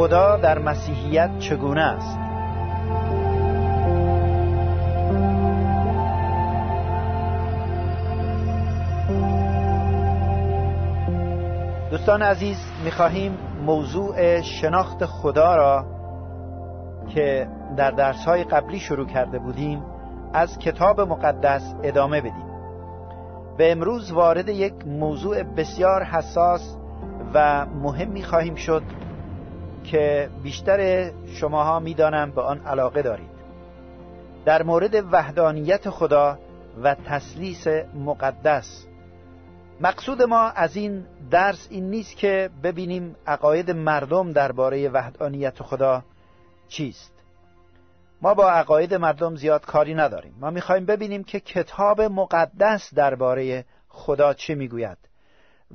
خدا در مسیحیت چگونه است؟ دوستان عزیز می‌خواهیم موضوع شناخت خدا را که در درسهای قبلی شروع کرده بودیم از کتاب مقدس ادامه بدیم. و امروز وارد یک موضوع بسیار حساس و مهمی خواهیم شد. که بیشتر شماها می‌دانم به آن علاقه دارید. در مورد وحدانیت خدا و تسلیس مقدس مقصود ما از این درس این نیست که ببینیم عقاید مردم درباره وحدانیت خدا چیست. ما با عقاید مردم زیاد کاری نداریم. ما می‌خوایم ببینیم که کتاب مقدس درباره خدا چه می‌گوید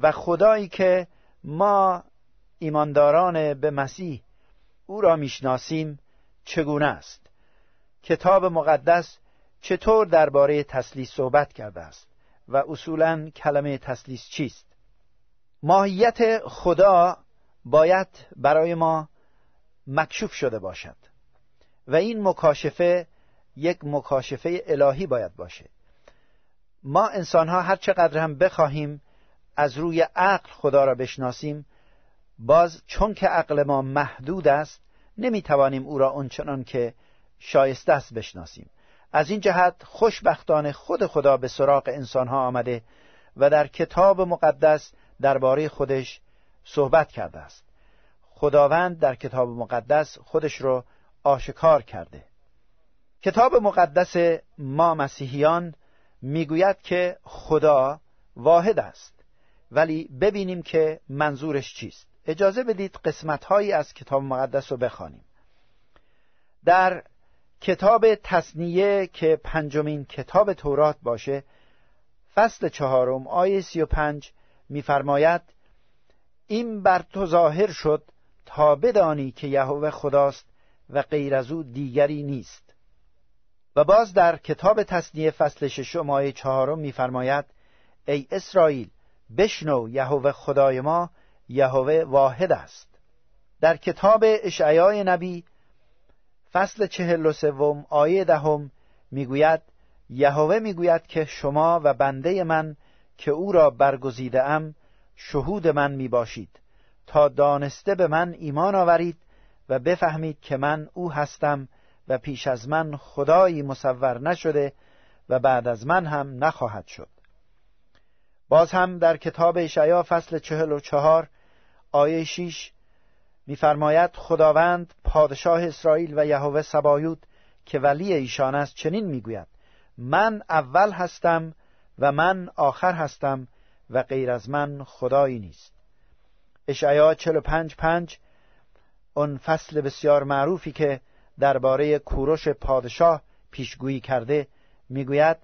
و خدایی که ما ایمانداران به مسیح او را می‌شناسیم چگونه است؟ کتاب مقدس چطور درباره تسلیس صحبت کرده است و اصولا کلمه تسلیس چیست؟ ماهیت خدا باید برای ما مکشوف شده باشد و این مکاشفه یک مکاشفه الهی باید باشه. ما انسانها هر چقدر هم بخواهیم از روی عقل خدا را بشناسیم باز چون که عقل ما محدود است نمی‌توانیم او را اونچنان که شایسته است بشناسیم. از این جهت خوشبختانه خود خدا به سراغ انسانها آمده و در کتاب مقدس درباره خودش صحبت کرده است. خداوند در کتاب مقدس خودش رو آشکار کرده. کتاب مقدس ما مسیحیان می‌گوید که خدا واحد است ولی ببینیم که منظورش چیست. اجازه بدید قسمتهایی از کتاب مقدس رو بخوانیم. در کتاب تصنیه که پنجمین کتاب تورات باشه فصل چهارم آیه سی و پنج میفرماید این بر تو ظاهر شد تا بدانی که یهوه خداست و غیر از او دیگری نیست. و باز در کتاب تصنیه فصل ششم آیه چهارم میفرماید ای اسرائیل بشنو یهوه خدای ما یهوه واحد است. در کتاب اشعیای نبی فصل چهل و سوم آیه دهم می‌گوید یهوه می‌گوید که شما و بنده من که او را برگزیده ام شهود من می‌باشید. تا دانسته به من ایمان آورید و بفهمید که من او هستم و پیش از من خدایی مصور نشده و بعد از من هم نخواهد شد. باز هم در کتاب اشعیا فصل چهل و چهار آیه شیش میفرماید خداوند پادشاه اسرائیل و یهوه سبایوت که ولی ایشان است چنین می‌گوید من اول هستم و من آخر هستم و غیر از من خدایی نیست. اشعیا 45 پنج اون فصل بسیار معروفی که درباره کوروش پادشاه پیشگویی کرده می‌گوید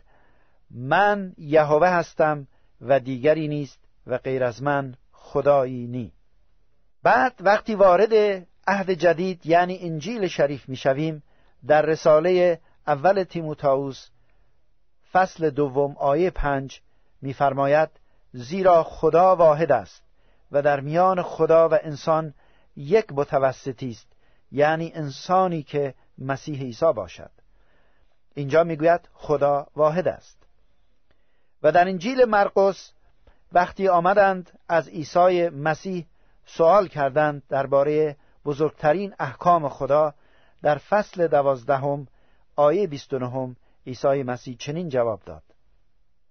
من یهوه هستم و دیگری نیست و غیر از من خدایی نی بعد وقتی وارد عهد جدید یعنی انجیل شریف می‌شویم در رساله اول تیموتائوس فصل دوم آیه پنج میفرماید زیرا خدا واحد است و در میان خدا و انسان یک متوسطی است یعنی انسانی که مسیح عیسی باشد. اینجا می‌گوید خدا واحد است. و در انجیل مرقس وقتی آمدند از عیسی مسیح سوال کردند درباره بزرگترین احکام خدا در فصل دوازدهم آیه 29 عیسی مسیح چنین جواب داد.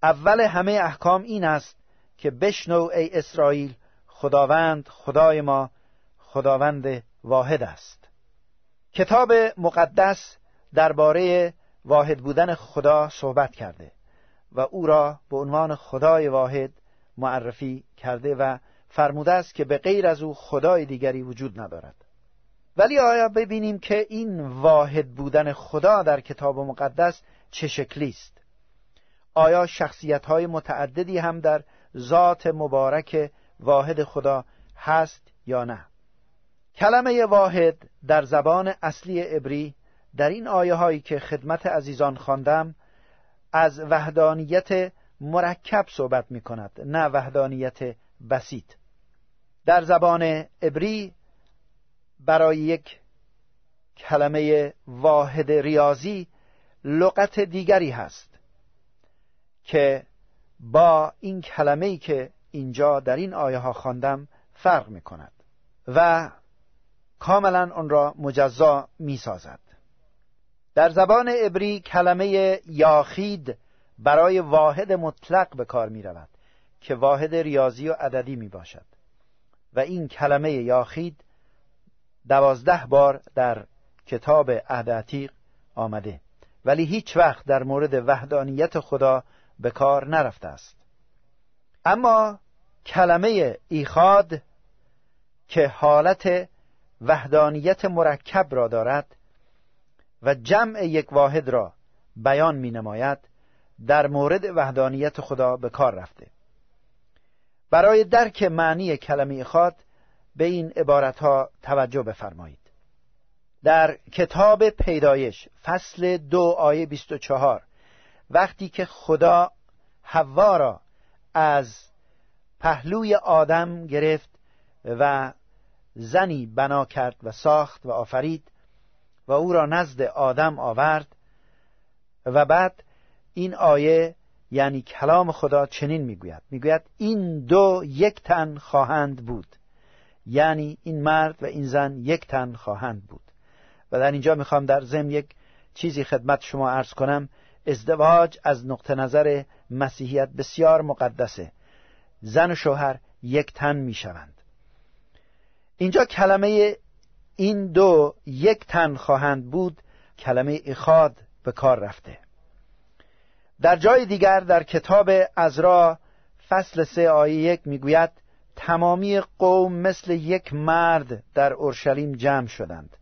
اول همه احکام این است که بشنو ای اسرائیل خداوند خدای ما خداوند واحد است. کتاب مقدس درباره واحد بودن خدا صحبت کرده و او را به عنوان خدای واحد معرفی کرده و فرموده است که به غیر از او خدای دیگری وجود ندارد. ولی آیا ببینیم که این واحد بودن خدا در کتاب مقدس چه شکلی است؟ آیا شخصیت های متعددی هم در ذات مبارک واحد خدا هست یا نه؟ کلمه واحد در زبان اصلی عبری در این آیه هایی که خدمت عزیزان خواندم از وحدانیت مرکب صحبت می کند نه وحدانیت بسیط. در زبان عبری برای یک کلمه واحد ریاضی لغت دیگری هست که با این کلمه ای که اینجا در این آیه ها خواندم فرق می کند و کاملا آن را مجزا می سازد در زبان عبری کلمه یاخید برای واحد مطلق به کار می رود که واحد ریاضی و عددی می باشد و این کلمه یاخید دوازده بار در کتاب عهد آمده. ولی هیچ وقت در مورد وحدانیت خدا به کار نرفته است. اما کلمه ایخاد که حالت وحدانیت مرکب را دارد و جمع یک واحد را بیان می نماید در مورد وحدانیت خدا به کار رفته. برای درک معنی کلمه ایخاد به این عبارتها توجه بفرمایید. در کتاب پیدایش فصل دو آیه 24 وقتی که خدا حوا را از پهلوی آدم گرفت و زنی بنا کرد و ساخت و آفرید و او را نزد آدم آورد و بعد این آیه یعنی کلام خدا چنین می‌گوید. می‌گوید این دو یک تن خواهند بود. یعنی این مرد و این زن یک تن خواهند بود. و در اینجا می‌خوام در ضمن یک چیزی خدمت شما عرض کنم. ازدواج از نقطه نظر مسیحیت بسیار مقدسه. زن و شوهر یک تن می‌شوند. اینجا کلمه این دو یک تن خواهند بود کلمه اخاد به کار رفته. در جای دیگر در کتاب ازرا فصل سه آیه یک می‌گوید تمامی قوم مثل یک مرد در اورشلیم جمع شدند.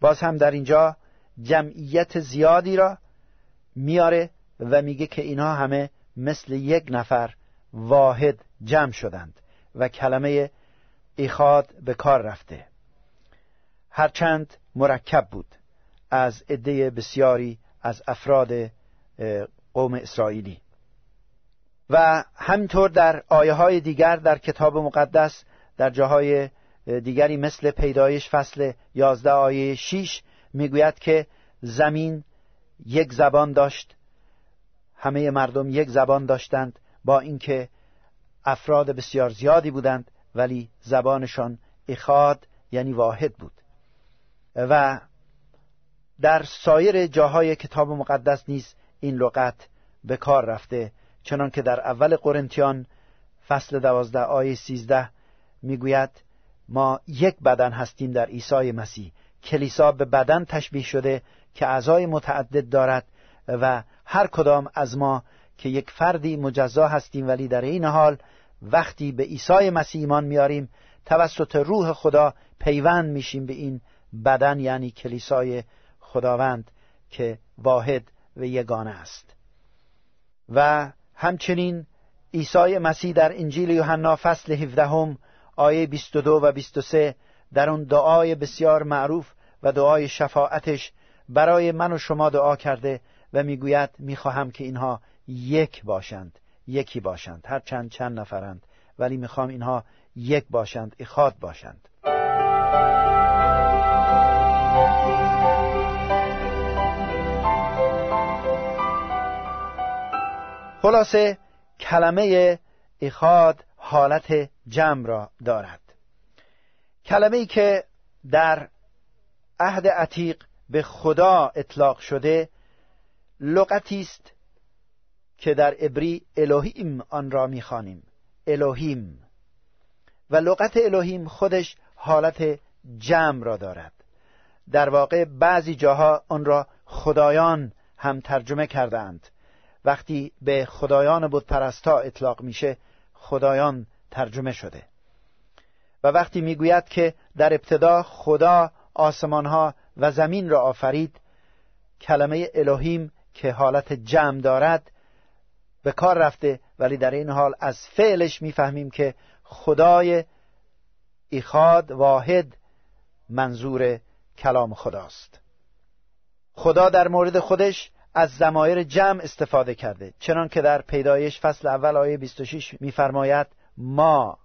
باز هم در اینجا جمعیت زیادی را میاره و میگه که اینها همه مثل یک نفر واحد جمع شدند و کلمه ایخاد به کار رفته. هرچند مرکب بود از عده بسیاری از افراد قوم اسرائیلی. و همینطور در آیه های دیگر در کتاب مقدس در جاهای دیگری مثل پیدایش فصل 11 آیه 6 می‌گوید که زمین یک زبان داشت همه مردم یک زبان داشتند با اینکه افراد بسیار زیادی بودند ولی زبانشان اخاد یعنی واحد بود. و در سایر جاهای کتاب مقدس نیز این لغت به کار رفته چنان که در اول قرنتیان فصل دوازده آیه سیزده می‌گوید ما یک بدن هستیم در عیسی مسیح. کلیسا به بدن تشبیه شده که اعضای متعدد دارد و هر کدام از ما که یک فردی مجزا هستیم ولی در این حال وقتی به عیسی مسیح ایمان میاریم توسط روح خدا پیوند میشیم به این بدن یعنی کلیسای خداوند که واحد و یگانه است. و همچنین عیسی مسیح در انجیل یوحنا فصل 17 آیه 22 و 23 در اون دعای بسیار معروف و دعای شفاعتش برای من و شما دعا کرده و می‌گوید می‌خواهم که اینها یک باشند یکی باشند هر چند چند نفرند ولی می‌خوام اینها یک باشند اخاد باشند. خلاصه کلمه اخاد حالت جمع را دارد. کلمه ای که در عهد عتیق به خدا اطلاق شده لغتی است که در عبری الوهیم آن را می‌خوانیم. الوهیم و لغت الوهیم خودش حالت جمع را دارد. در واقع بعضی جاها آن را خدایان هم ترجمه کردند وقتی به خدایان بود پرستا اطلاق میشه خدایان ترجمه شده. و وقتی می‌گوید که در ابتدا خدا آسمانها و زمین را آفرید کلمه الوهیم که حالت جمع دارد به کار رفته ولی در این حال از فعلش می‌فهمیم که خدای ایخاد واحد منظور کلام خداست. خدا در مورد خودش از زمایر جمع استفاده کرده. چنان که در پیدایش فصل اول آیه 26 میفرماید ما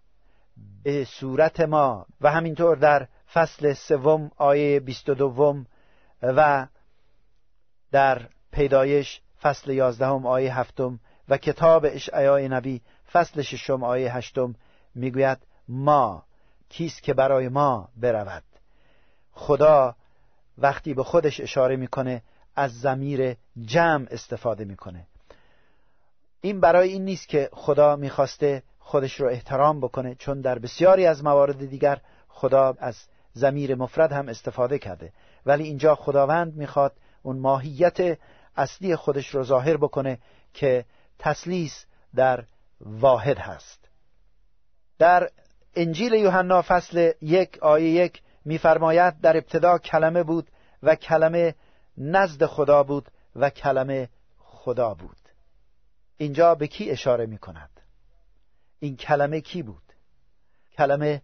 به صورت ما و همینطور در فصل سوم آیه 22 و در پیدایش فصل یازدهم آیه هفتم و کتاب اشعیای نبی فصل ششم آیه هشتم می‌گوید ما کیست که برای ما برود. خدا وقتی به خودش اشاره می‌کنه از زمیر جمع استفاده می‌کنه. این برای این نیست که خدا می‌خواسته خودش رو احترام بکنه چون در بسیاری از موارد دیگر خدا از زمیر مفرد هم استفاده کرده. ولی اینجا خداوند می‌خواد اون ماهیت اصلی خودش رو ظاهر بکنه که تسلیس در واحد هست. در انجیل یوحنا فصل یک آیه یک میفرماید در ابتدا کلمه بود و کلمه نزد خدا بود و کلمه خدا بود. اینجا به کی اشاره می کند؟ این کلمه کی بود؟ کلمه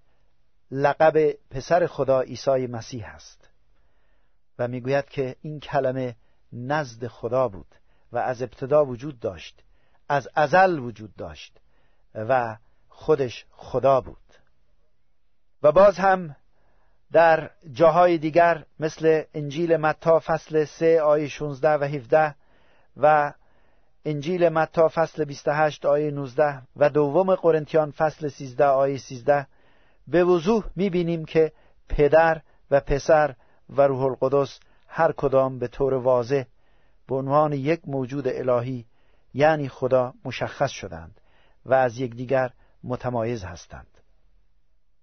لقب پسر خدا عیسی مسیح است. و می‌گوید که این کلمه نزد خدا بود و از ابتدا وجود داشت از ازل وجود داشت و خودش خدا بود. و باز هم در جاهای دیگر مثل انجیل متا فصل 3 آیه 16 و 17 و انجیل متا فصل 28 آیه 19 و دوم قرنتیان فصل 13 آیه 13 به وضوح می‌بینیم که پدر و پسر و روح القدس هر کدام به طور واضح به عنوان یک موجود الهی یعنی خدا مشخص شدند و از یکدیگر متمایز هستند.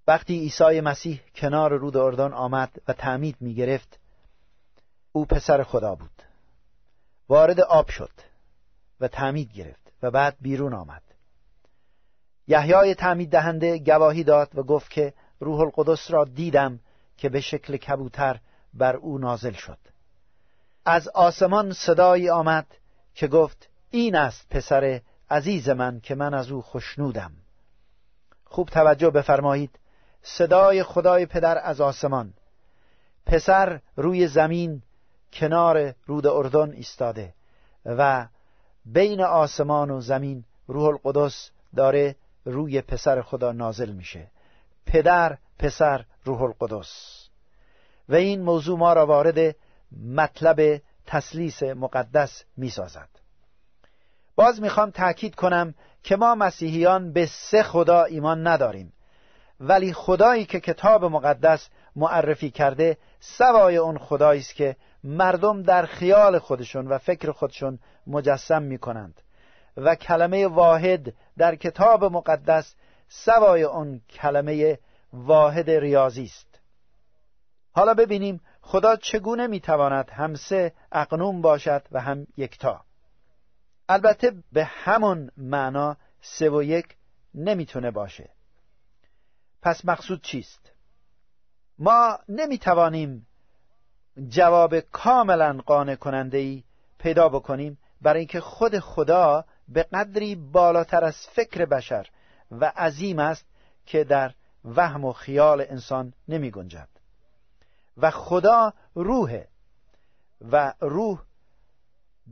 وقتی عیسی مسیح کنار رود اردن آمد و تعمید می گرفت او پسر خدا بود. وارد آب شد و تعمید گرفت و بعد بیرون آمد. یحیای تعمید دهنده گواهی داد و گفت که روح القدس را دیدم که به شکل کبوتر بر او نازل شد. از آسمان صدایی آمد که گفت این است پسر عزیز من که من از او خشنودم. خوب توجه بفرمایید صدای خدای پدر از آسمان. پسر روی زمین کنار رود اردن ایستاده و بین آسمان و زمین روح القدس داره روی پسر خدا نازل میشه. پدر پسر روح القدس. و این موضوع ما را وارد مطلب تسلیس مقدس می‌سازد. باز می‌خوام تأکید کنم که ما مسیحیان به سه خدا ایمان نداریم. ولی خدایی که کتاب مقدس معرفی کرده سوای اون خدایی است که مردم در خیال خودشون و فکر خودشون مجسم می کنند و کلمه واحد در کتاب مقدس سوای اون کلمه واحد ریاضی است. حالا ببینیم خدا چگونه می‌تواند هم سه اقنوم باشد و هم یکتا. البته به همون معنا سه و یک نمی‌تونه باشه. پس مقصود چیست؟ ما نمی‌توانیم جواب کاملا قانع کننده ای پیدا بکنیم برای اینکه خود خدا به قدری بالاتر از فکر بشر و عظیم است که در وهم و خیال انسان نمی گنجد. و خدا روحه و روح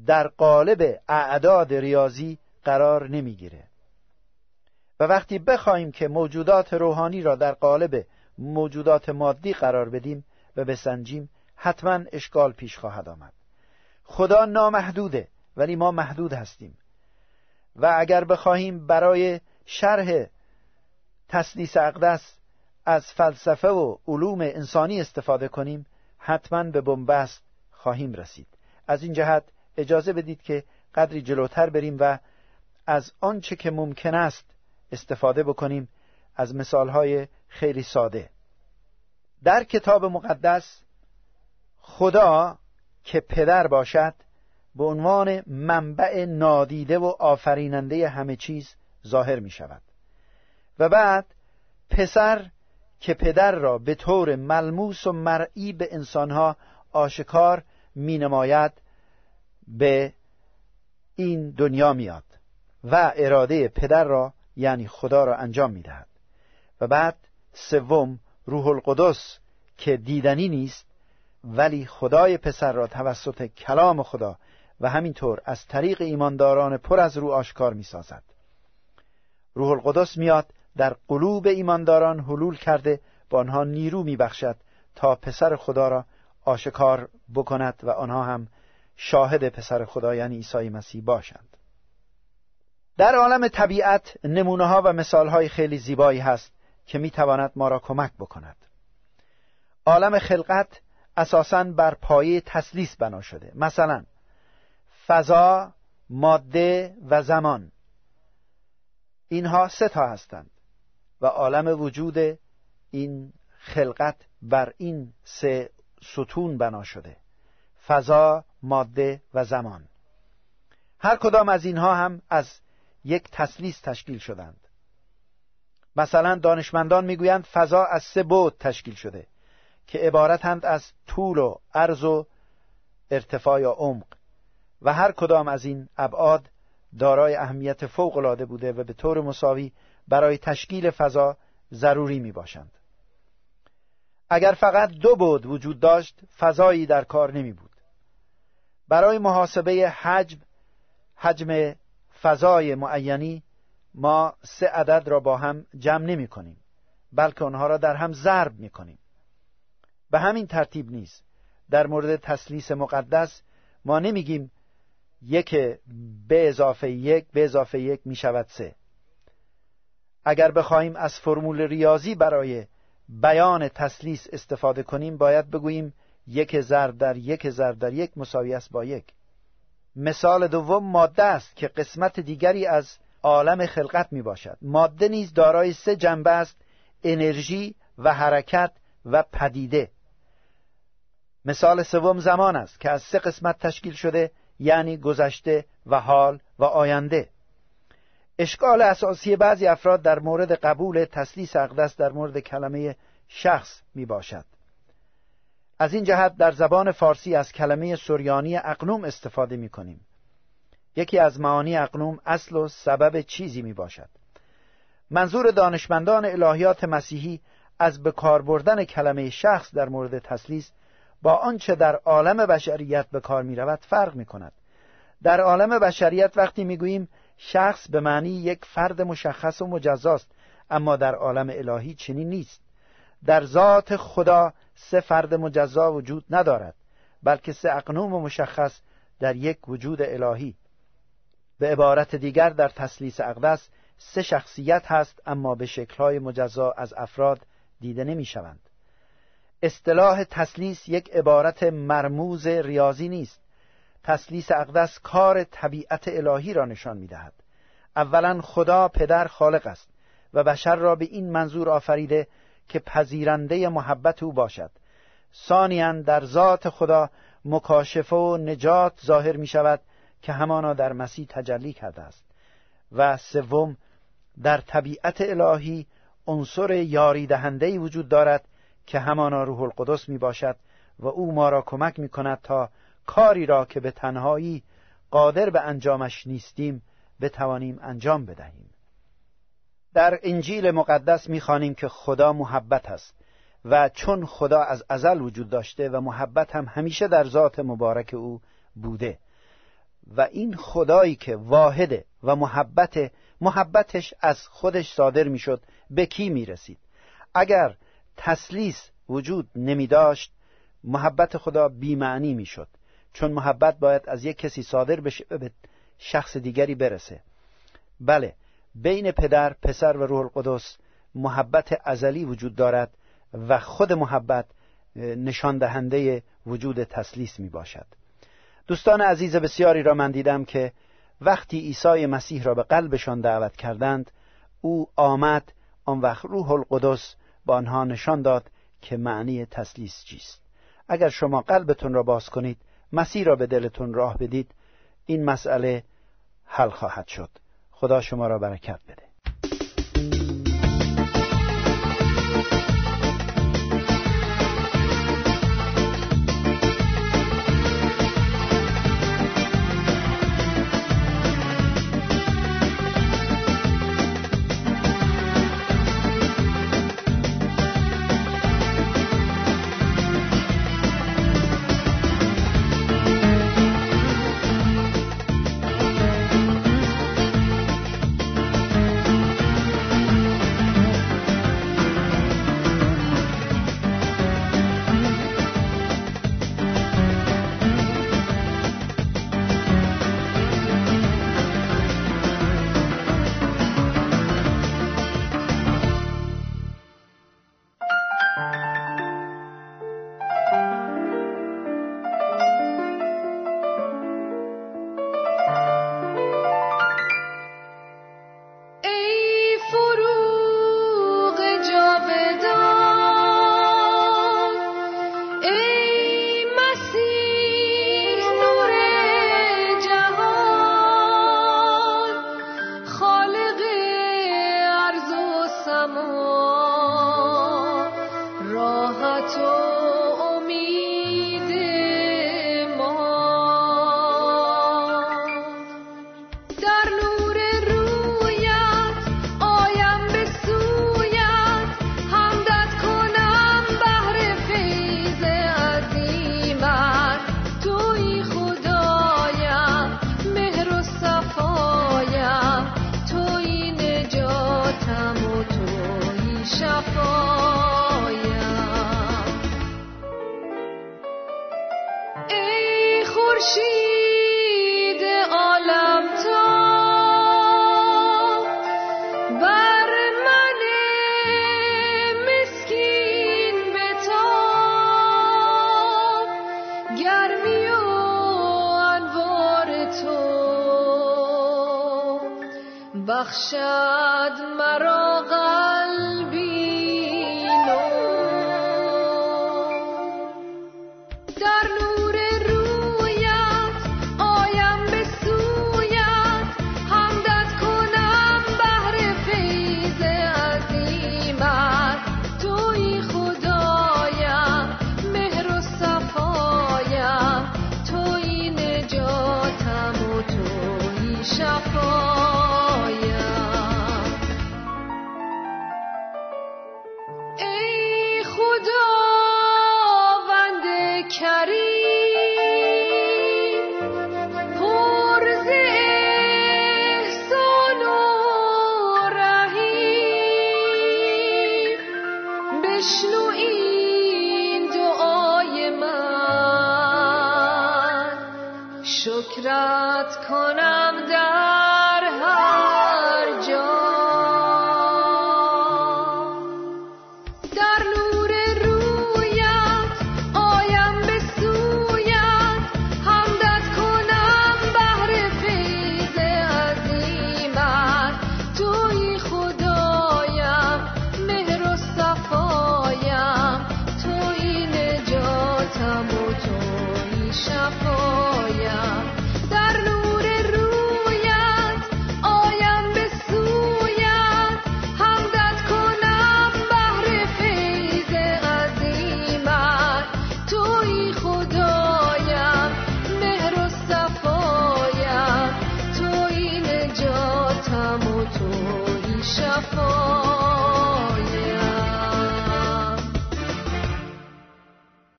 در قالب اعداد ریاضی قرار نمی‌گیره. و وقتی بخواهیم که موجودات روحانی را در قالب موجودات مادی قرار بدیم و بسنجیم حتما اشکال پیش خواهد آمد. خدا نامحدوده ولی ما محدود هستیم. و اگر بخواهیم برای شرح تسلیس اقدس از فلسفه و علوم انسانی استفاده کنیم حتما به بنبست خواهیم رسید. از این جهت اجازه بدید که قدری جلوتر بریم و از آنچه که ممکن است استفاده بکنیم از مثالهای خیلی ساده. در کتاب مقدس خدا که پدر باشد به عنوان منبع نادیده و آفریننده همه چیز ظاهر می شود. و بعد پسر که پدر را به طور ملموس و مرئی به انسانها آشکار می نماید به این دنیا میاد و اراده پدر را یعنی خدا را انجام می دهد و بعد سوم روح القدس که دیدنی نیست ولی خدای پسر را توسط کلام خدا و همینطور از طریق ایمانداران پر از رو آشکار می سازد. روح القدس میاد در قلوب ایمانداران حلول کرده با آنها نیرو می بخشد تا پسر خدا را آشکار بکند و آنها هم شاهد پسر خدا یعنی عیسی مسیح باشند در عالم طبیعت نمونه ها و مثال های خیلی زیبایی هست که می تواند ما را کمک بکند. عالم خلقت اساساً بر پایه تسلیس بنا شده. مثلا فضا ماده و زمان. اینها سه تا هستند و عالم وجود این خلقت بر این سه ستون بنا شده. فضا ماده و زمان. هر کدام از اینها هم از یک تسلیس تشکیل شدند مثلا دانشمندان می‌گویند فضا از سه بود تشکیل شده که عبارتند از طول و عرض و ارتفاع یا عمق و هر کدام از این ابعاد دارای اهمیت فوق العاده بوده و به طور مساوی برای تشکیل فضا ضروری می باشند. اگر فقط دو بود وجود داشت فضایی در کار نمی بود. برای محاسبه حجم حجم فضای معینی ما سه عدد را با هم جمع نمی کنیم بلکه آنها را در هم ضرب می کنیم. به همین ترتیب نیست. در مورد تسلیس مقدس ما نمیگیم یک به اضافه یک به اضافه یک می شود سه. اگر بخواهیم از فرمول ریاضی برای بیان تسلیس استفاده کنیم باید بگوییم یک ضرب در یک ضرب در یک مساوی است با یک. مثال دوم ماده است که قسمت دیگری از عالم خلقت می باشد. ماده نیز دارای سه جنبه است انرژی و حرکت و پدیده. مثال سوم زمان است که از سه قسمت تشکیل شده یعنی گذشته و حال و آینده. اشکال اساسی بعضی افراد در مورد قبول تسلیس اقدس در مورد کلمه شخص می باشد. از این جهت در زبان فارسی از کلمه سوریانی اقنوم استفاده می کنیم. یکی از معانی اقنوم اصل و سبب چیزی می باشد. منظور دانشمندان الهیات مسیحی از به کار بردن کلمه شخص در مورد تسلیس با آنچه در عالم بشریت به کار می رود فرق می کند. در عالم بشریت وقتی می گوییم شخص به معنی یک فرد مشخص و مجزاست اما در عالم الهی چنین نیست. در ذات خدا سه فرد مجزا وجود ندارد بلکه سه اقنوم مشخص در یک وجود الهی به عبارت دیگر در تسلیس اقدس سه شخصیت هست اما به شکلهای مجزا از افراد دیده نمی شوند. اصطلاح تسلیس یک عبارت مرموز ریاضی نیست تسلیس اقدس کار طبیعت الهی را نشان می دهد. اولا خدا پدر خالق است و بشر را به این منظور آفریده که پذیرنده محبت او باشد. ثانیا در ذات خدا مکاشفه و نجات ظاهر می شود که همانا در مسیح تجلی کرده است. و سوم در طبیعت الهی عنصر یاری دهنده وجود دارد که همانا روح القدس می باشد و او ما را کمک می کند تا کاری را که به تنهایی قادر به انجامش نیستیم بتوانیم انجام بدهیم. در انجیل مقدس می‌خوانیم که خدا محبت است و چون خدا از ازل وجود داشته و محبت هم همیشه در ذات مبارک او بوده و این خدایی که واحده و محبت محبتش از خودش صادر می‌شد به کی می‌رسید؟ اگر تسلیس وجود نمی داشت محبت خدا بیمعنی می‌شد چون محبت باید از یک کسی صادر بشه به شخص دیگری برسه. بله بین پدر، پسر و روح القدس محبت ازلی وجود دارد و خود محبت نشان دهنده وجود تسلیس می باشد. دوستان عزیز بسیاری را من دیدم که وقتی عیسی مسیح را به قلبشان دعوت کردند او آمد آن وقت روح القدس با آنها نشان داد که معنی تسلیس چیست. اگر شما قلبتون را باز کنید مسیح را به دلتون راه بدید این مسئله حل خواهد شد. خدا شما را برکت بده.